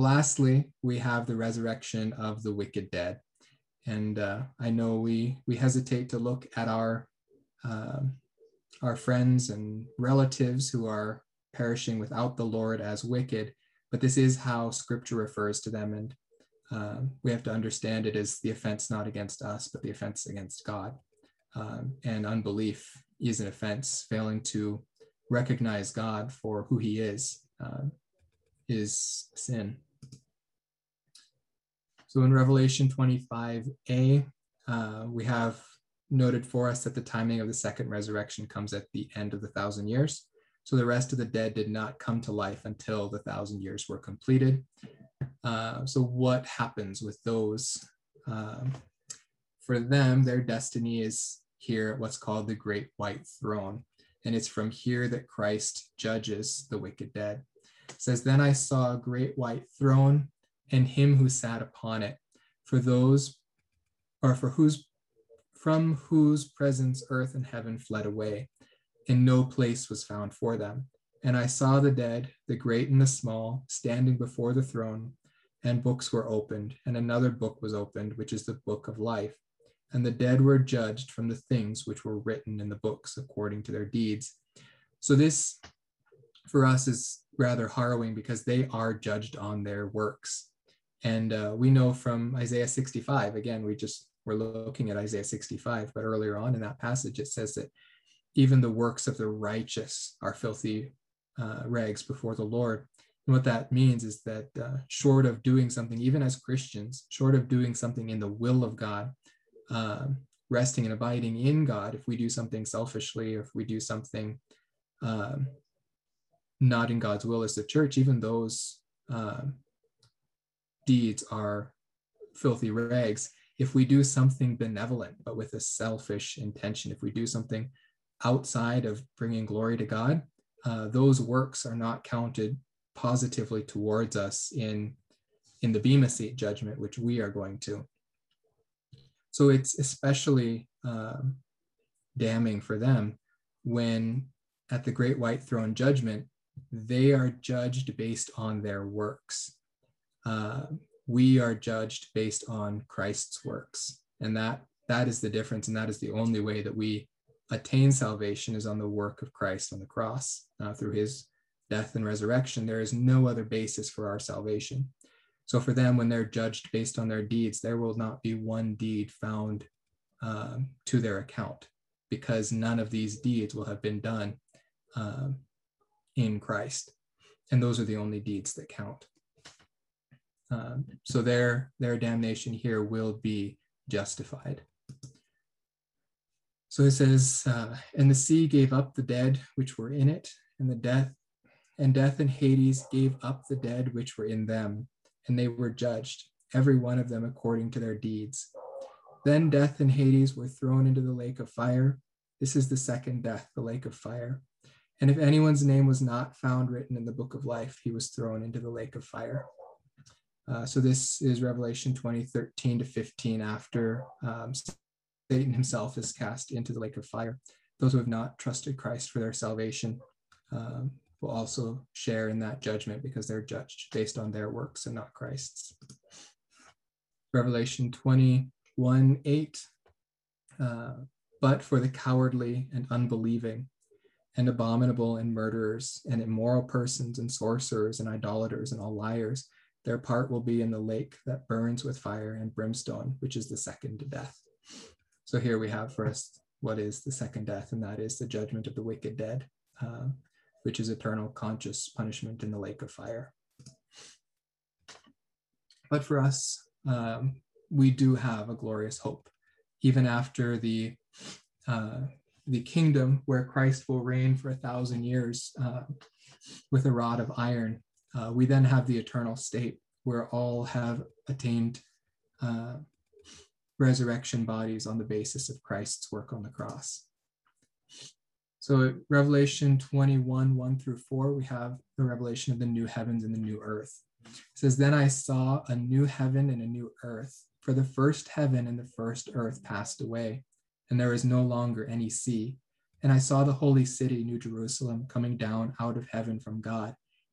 Uh, lastly, we have the resurrection of the wicked dead. And uh, I know we we hesitate to look at our um, our friends and relatives who are perishing without the Lord as wicked, but this is how Scripture refers to them, and um, we have to understand it as the offense not against us, but the offense against God. Um, and unbelief is an offense, failing to recognize God for who He is uh, is sin. So in Revelation 25a, uh, we have noted for us that the timing of the second resurrection comes at the end of the thousand years. So the rest of the dead did not come to life until the thousand years were completed. Uh, so what happens with those? Um, for them, their destiny is here at what's called the Great White Throne. And it's from here that Christ judges the wicked dead. It says, Then I saw a great white throne and him who sat upon it. For those, or for whose, from whose presence earth and heaven fled away, and no place was found for them. And I saw the dead, the great and the small, standing before the throne, and books were opened, and another book was opened, which is the book of life. And the dead were judged from the things which were written in the books according to their deeds. So, this for us is rather harrowing because they are judged on their works. And uh, we know from Isaiah 65, again, we just we're looking at Isaiah 65, but earlier on in that passage, it says that even the works of the righteous are filthy uh, rags before the Lord. And what that means is that uh, short of doing something, even as Christians, short of doing something in the will of God, uh, resting and abiding in God, if we do something selfishly, if we do something um, not in God's will as the church, even those um, deeds are filthy rags. If we do something benevolent, but with a selfish intention, if we do something outside of bringing glory to God, uh, those works are not counted positively towards us in, in the Bema Seat judgment, which we are going to. So it's especially um, damning for them when at the great white throne judgment, they are judged based on their works uh, we are judged based on Christ's works. And that that is the difference. And that is the only way that we attain salvation is on the work of Christ on the cross uh, through his death and resurrection. There is no other basis for our salvation. So for them, when they're judged based on their deeds, there will not be one deed found um, to their account because none of these deeds will have been done um, in Christ. And those are the only deeds that count. Um, so their their damnation here will be justified. So it says, uh, and the sea gave up the dead which were in it, and the death and death and Hades gave up the dead which were in them, and they were judged, every one of them according to their deeds. Then death and Hades were thrown into the lake of fire. This is the second death, the lake of fire. And if anyone's name was not found written in the book of life, he was thrown into the lake of fire. Uh, so this is Revelation 20, 13 to 15 after um, Satan himself is cast into the lake of fire. Those who have not trusted Christ for their salvation um, will also share in that judgment because they're judged based on their works and not Christ's. Revelation 21, 8. Uh, but for the cowardly and unbelieving, and abominable and murderers, and immoral persons, and sorcerers, and idolaters, and all liars, their part will be in the lake that burns with fire and brimstone, which is the second death. So here we have us what is the second death, and that is the judgment of the wicked dead, uh, which is eternal conscious punishment in the lake of fire. But for us, um, we do have a glorious hope, even after the uh, the kingdom where Christ will reign for a thousand years uh, with a rod of iron uh, we then have the eternal state where all have attained uh, resurrection bodies on the basis of Christ's work on the cross. So Revelation 21, 1 through 4, we have the revelation of the new heavens and the new earth. It says, Then I saw a new heaven and a new earth, for the first heaven and the first earth passed away, and there is no longer any sea. And I saw the holy city, New Jerusalem, coming down out of heaven from God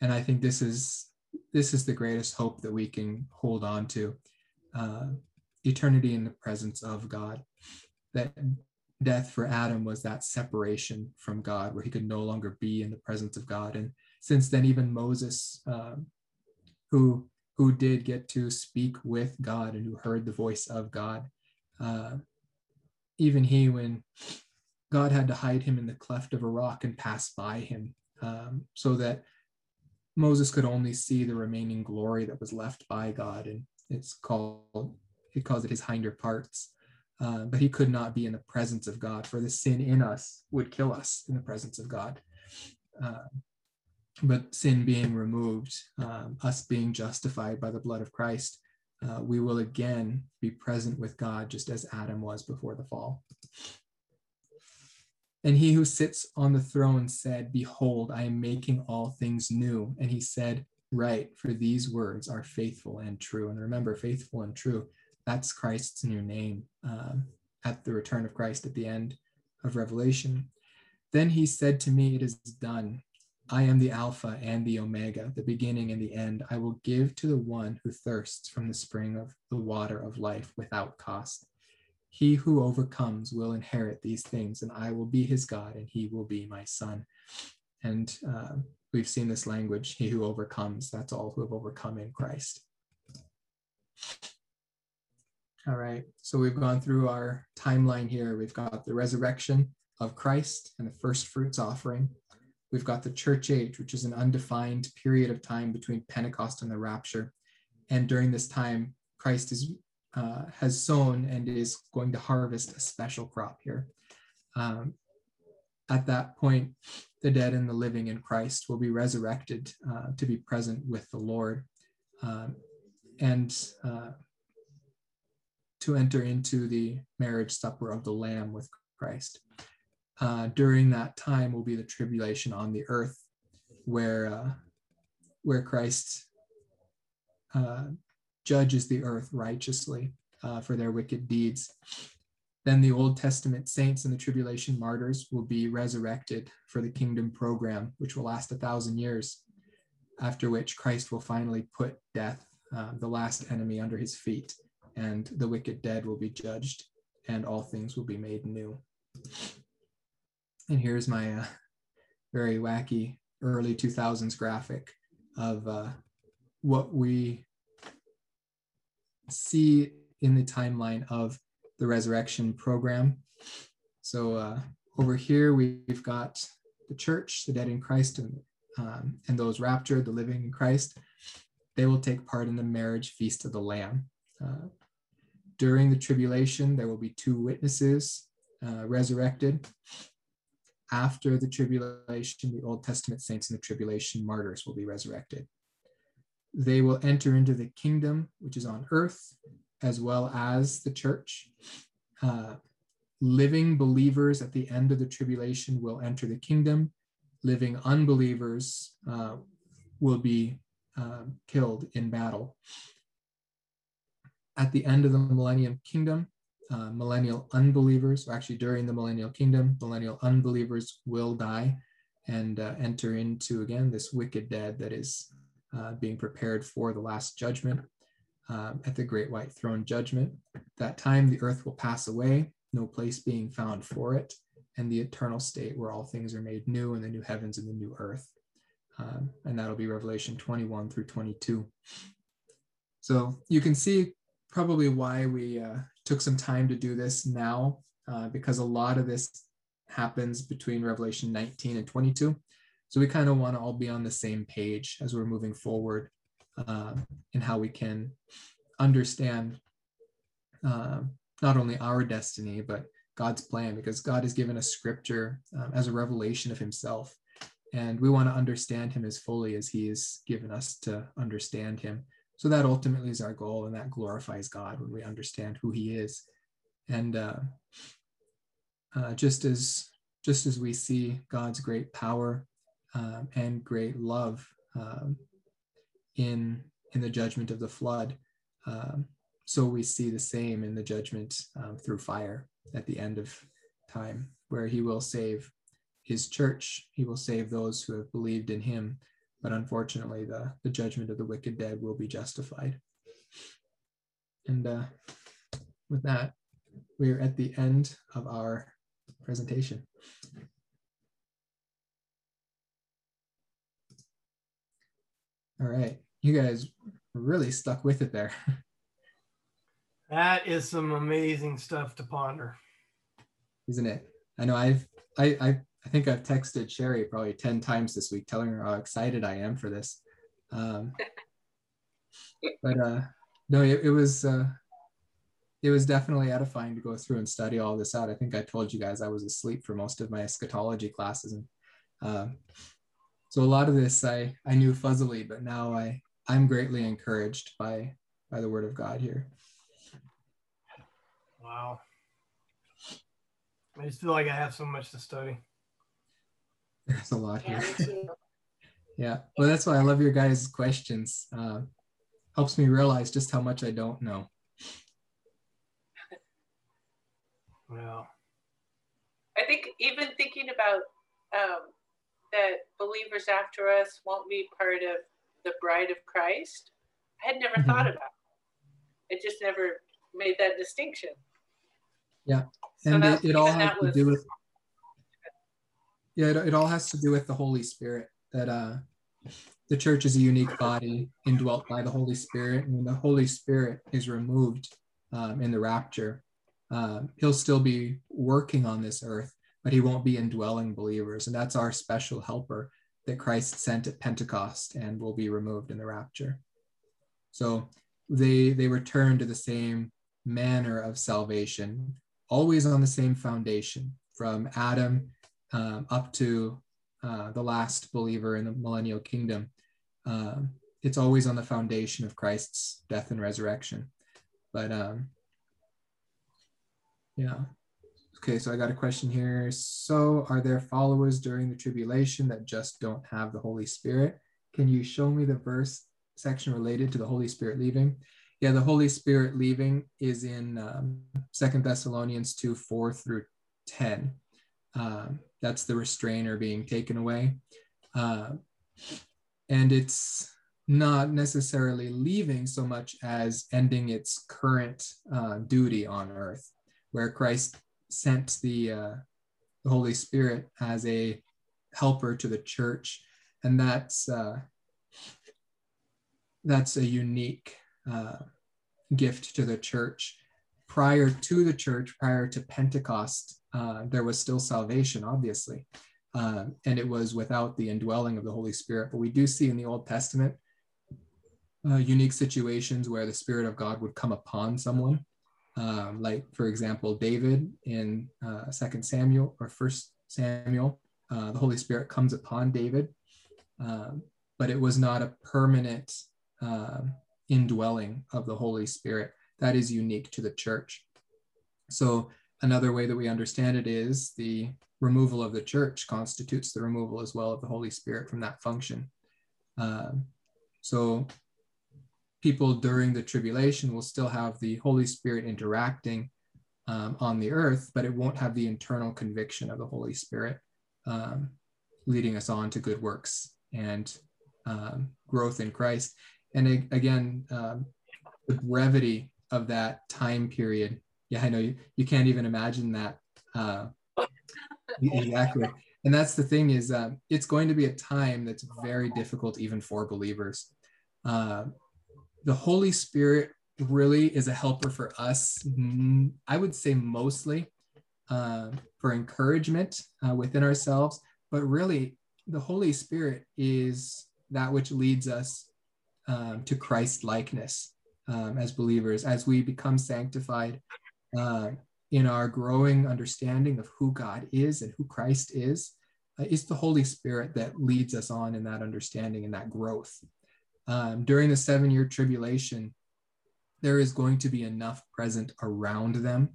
And I think this is this is the greatest hope that we can hold on to uh, eternity in the presence of God. That death for Adam was that separation from God, where he could no longer be in the presence of God. And since then, even Moses, uh, who who did get to speak with God and who heard the voice of God, uh, even he, when God had to hide him in the cleft of a rock and pass by him, um, so that Moses could only see the remaining glory that was left by God, and it's called he calls it his hinder parts. Uh, but he could not be in the presence of God, for the sin in us would kill us in the presence of God. Uh, but sin being removed, um, us being justified by the blood of Christ, uh, we will again be present with God just as Adam was before the fall. And he who sits on the throne said, Behold, I am making all things new. And he said, Right, for these words are faithful and true. And remember, faithful and true, that's Christ's new name um, at the return of Christ at the end of Revelation. Then he said to me, It is done. I am the Alpha and the Omega, the beginning and the end. I will give to the one who thirsts from the spring of the water of life without cost. He who overcomes will inherit these things, and I will be his God, and he will be my son. And uh, we've seen this language he who overcomes, that's all who have overcome in Christ. All right, so we've gone through our timeline here. We've got the resurrection of Christ and the first fruits offering. We've got the church age, which is an undefined period of time between Pentecost and the rapture. And during this time, Christ is uh, has sown and is going to harvest a special crop here. Um, at that point, the dead and the living in Christ will be resurrected uh, to be present with the Lord um, and uh, to enter into the marriage supper of the Lamb with Christ. Uh, during that time will be the tribulation on the earth, where uh, where Christ uh, judges the earth righteously uh, for their wicked deeds. Then the Old Testament saints and the tribulation martyrs will be resurrected for the kingdom program, which will last a thousand years, after which Christ will finally put death, uh, the last enemy, under his feet, and the wicked dead will be judged, and all things will be made new. And here's my uh, very wacky early 2000s graphic of uh, what we see in the timeline of the resurrection program. So uh, over here, we've got the church, the dead in Christ, and, um, and those raptured, the living in Christ. They will take part in the marriage feast of the Lamb. Uh, during the tribulation, there will be two witnesses uh, resurrected. After the tribulation, the Old Testament saints and the tribulation martyrs will be resurrected. They will enter into the kingdom, which is on earth, as well as the church. Uh, living believers at the end of the tribulation will enter the kingdom. Living unbelievers uh, will be uh, killed in battle. At the end of the millennium kingdom, uh, millennial unbelievers, or actually during the millennial kingdom, millennial unbelievers will die and uh, enter into again this wicked dead that is uh, being prepared for the last judgment um, at the great white throne judgment. That time the earth will pass away, no place being found for it, and the eternal state where all things are made new and the new heavens and the new earth. Um, and that'll be Revelation 21 through 22. So you can see probably why we uh, took some time to do this now, uh, because a lot of this happens between Revelation 19 and 22. So we kind of want to all be on the same page as we're moving forward uh, in how we can understand uh, not only our destiny, but God's plan, because God has given us scripture um, as a revelation of himself. and we want to understand him as fully as he has given us to understand him. So that ultimately is our goal, and that glorifies God when we understand who he is. And uh, uh, just as just as we see God's great power um, and great love um, in in the judgment of the flood, um, so we see the same in the judgment um, through fire at the end of time, where He will save His church. He will save those who have believed in Him. But unfortunately, the the judgment of the wicked dead will be justified. And uh, with that, we are at the end of our presentation. All right, you guys really stuck with it there. That is some amazing stuff to ponder. Isn't it? I know I've I I, I think I've texted Sherry probably 10 times this week telling her how excited I am for this. Um, but uh no, it, it was uh it was definitely edifying to go through and study all this out. I think I told you guys I was asleep for most of my eschatology classes, and um, so a lot of this I I knew fuzzily, but now I I'm greatly encouraged by by the Word of God here. Wow, I just feel like I have so much to study. There's a lot here. yeah, well, that's why I love your guys' questions. Uh, helps me realize just how much I don't know. Well, I think even thinking about um, that believers after us won't be part of the bride of Christ, I had never mm-hmm. thought about. It. I just never made that distinction. Yeah, so and it, it all has to was, do with. Yeah, it, it all has to do with the Holy Spirit. That uh, the church is a unique body indwelt by the Holy Spirit, and when the Holy Spirit is removed um, in the rapture, um, he'll still be working on this earth, but he won't be indwelling believers. And that's our special helper that Christ sent at Pentecost and will be removed in the rapture. So they they return to the same manner of salvation, always on the same foundation, from Adam um, up to uh, the last believer in the millennial kingdom. Um, it's always on the foundation of Christ's death and resurrection. But um, yeah. Okay, so I got a question here. So, are there followers during the tribulation that just don't have the Holy Spirit? Can you show me the verse section related to the Holy Spirit leaving? Yeah, the Holy Spirit leaving is in um, Second Thessalonians 2 4 through 10. Um, that's the restrainer being taken away. Uh, and it's not necessarily leaving so much as ending its current uh, duty on earth where Christ sent the, uh, the Holy Spirit as a helper to the church, and that's uh, that's a unique uh, gift to the church. Prior to the church, prior to Pentecost, uh, there was still salvation, obviously, uh, and it was without the indwelling of the Holy Spirit. But we do see in the Old Testament uh, unique situations where the Spirit of God would come upon someone um, like for example david in uh, second samuel or first samuel uh, the holy spirit comes upon david um, but it was not a permanent uh, indwelling of the holy spirit that is unique to the church. So another way that we understand it is the removal of the church constitutes the removal as well of the holy spirit from that function. Um, so people during the tribulation will still have the Holy Spirit interacting um, on the earth, but it won't have the internal conviction of the Holy Spirit um, leading us on to good works and um, growth in Christ. And again, um, the brevity of that time period. Yeah, I know you, you can't even imagine that. Uh, exactly. And that's the thing is um, it's going to be a time that's very difficult even for believers. Uh, the Holy Spirit really is a helper for us. I would say mostly uh, for encouragement uh, within ourselves, but really the Holy Spirit is that which leads us um, to Christ likeness um, as believers, as we become sanctified uh, in our growing understanding of who God is and who Christ is. uh, it's the Holy Spirit that leads us on in that understanding and that growth. Um, during the seven year tribulation, there is going to be enough present around them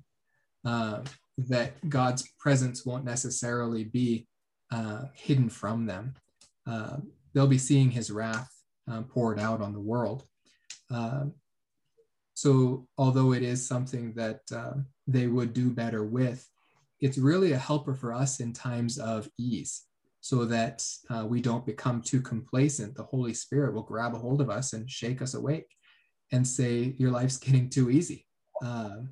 uh, that God's presence won't necessarily be uh, hidden from them. Uh, they'll be seeing his wrath um, poured out on the world. Um, so, although it is something that uh, they would do better with, it's really a helper for us in times of ease so that uh, we don't become too complacent. The Holy Spirit will grab a hold of us and shake us awake and say, Your life's getting too easy. Um,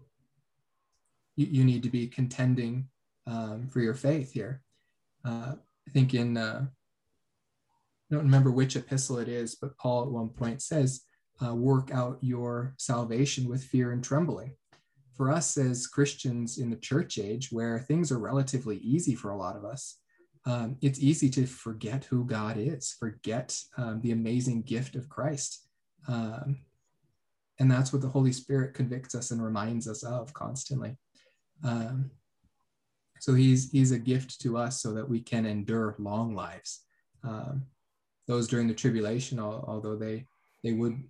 you, you, need to be contending um, for your faith here. Uh, I think in, uh, I don't remember which epistle it is, but Paul at one point says, uh, Work out your salvation with fear and trembling for us as Christians in the church age, where things are relatively easy for a lot of us, um, it's easy to forget who God is, forget um, the amazing gift of Christ. Um, and that's what the Holy Spirit convicts us and reminds us of constantly. Um, so he's he's a gift to us so that we can endure long lives. Um, those during the tribulation, although they they would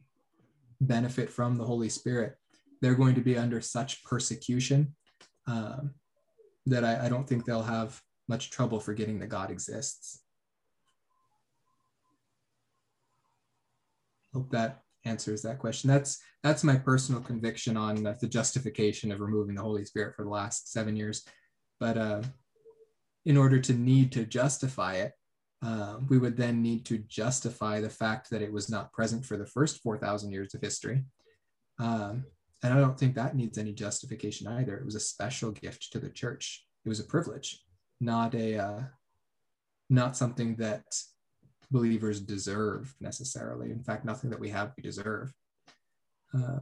benefit from the Holy Spirit, they're going to be under such persecution um, that I, I don't think they'll have much trouble forgetting that God exists. Hope that answers that question. That's that's my personal conviction on the, justification of removing the Holy Spirit for the last seven years. But uh, in order to need to justify it, uh, we would then need to justify the fact that it was not present for the first 4,000 years of history. Um, and I don't think that needs any justification either. It was a special gift to the church. It was a privilege, not a uh, not something that believers deserve necessarily. In fact, nothing that we have we deserve. Uh,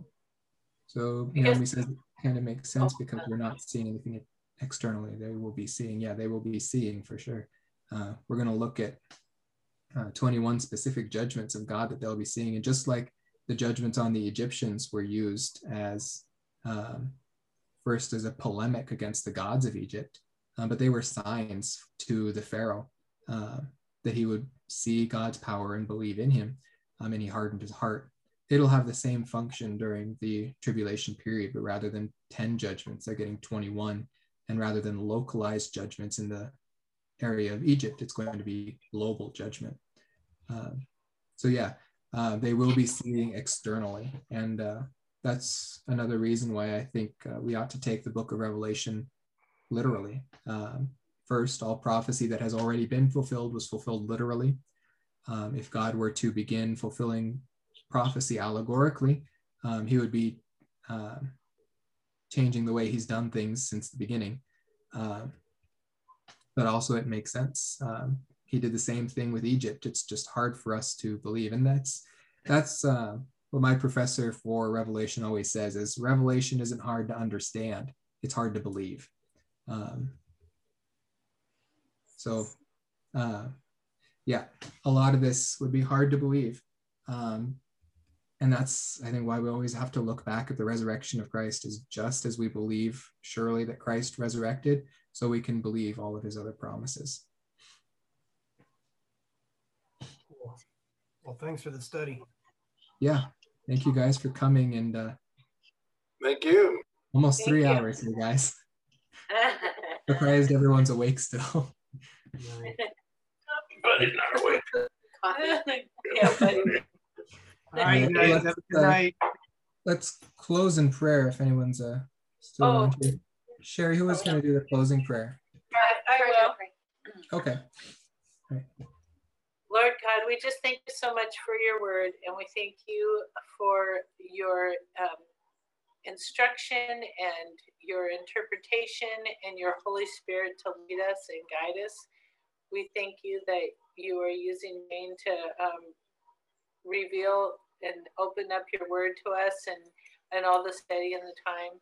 so Naomi says it kind of makes sense because we're not seeing anything externally. They will be seeing, yeah, they will be seeing for sure. Uh, we're going to look at uh, 21 specific judgments of God that they'll be seeing, and just like the judgments on the Egyptians were used as um, first as a polemic against the gods of Egypt, um, but they were signs to the Pharaoh uh, that he would see God's power and believe in him, um, and he hardened his heart. It'll have the same function during the tribulation period, but rather than 10 judgments, they're getting 21. And rather than localized judgments in the area of Egypt, it's going to be global judgment. Um, so, yeah, uh, they will be seeing externally. And uh, that's another reason why I think uh, we ought to take the book of Revelation literally. Um, first, all prophecy that has already been fulfilled was fulfilled literally. Um, if God were to begin fulfilling prophecy allegorically, um, he would be um, changing the way he's done things since the beginning. Um, but also, it makes sense. Um, he did the same thing with Egypt. It's just hard for us to believe, and that's that's uh, what my professor for Revelation always says: is Revelation isn't hard to understand; it's hard to believe. Um, so, uh, yeah, a lot of this would be hard to believe, um, and that's I think why we always have to look back at the resurrection of Christ is just as we believe surely that Christ resurrected, so we can believe all of His other promises. Well, thanks for the study. Yeah. Thank you guys for coming and uh thank you. Almost Thank three you. hours you guys. Surprised everyone's awake still. But it's not awake. yeah, buddy. All right, Yeah, guys. let's, Have a good uh, night. Let's close in prayer if anyone's uh still Oh. on to. Sherry, who was gonna do the closing prayer? I, I will. Okay. Lord God, we just thank you so much for your word, and we thank you for your um, instruction and your interpretation and your Holy Spirit to lead us and guide us. We thank you that you are using Jane to um, reveal and open up your word to us and, and all the study and the time.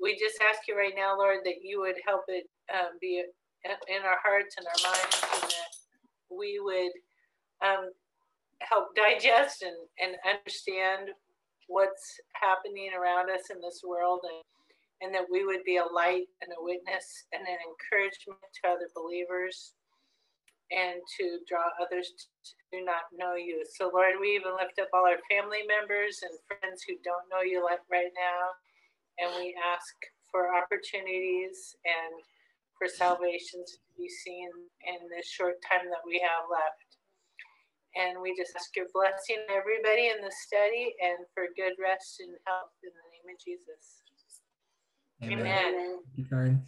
We just ask you right now, Lord, that you would help it um, be in our hearts and our minds, and that we would um, help digest and, and understand what's happening around us in this world and, and that we would be a light and a witness and an encouragement to other believers. and to draw others to not know you. So, Lord, we even lift up all our family members and friends who don't know you right now. And we ask for opportunities and for salvations to be seen in this short time that we have left. And we just ask your blessing everybody in the study and for good rest and health in the name of Jesus. Amen. Amen. Thank you, Karen.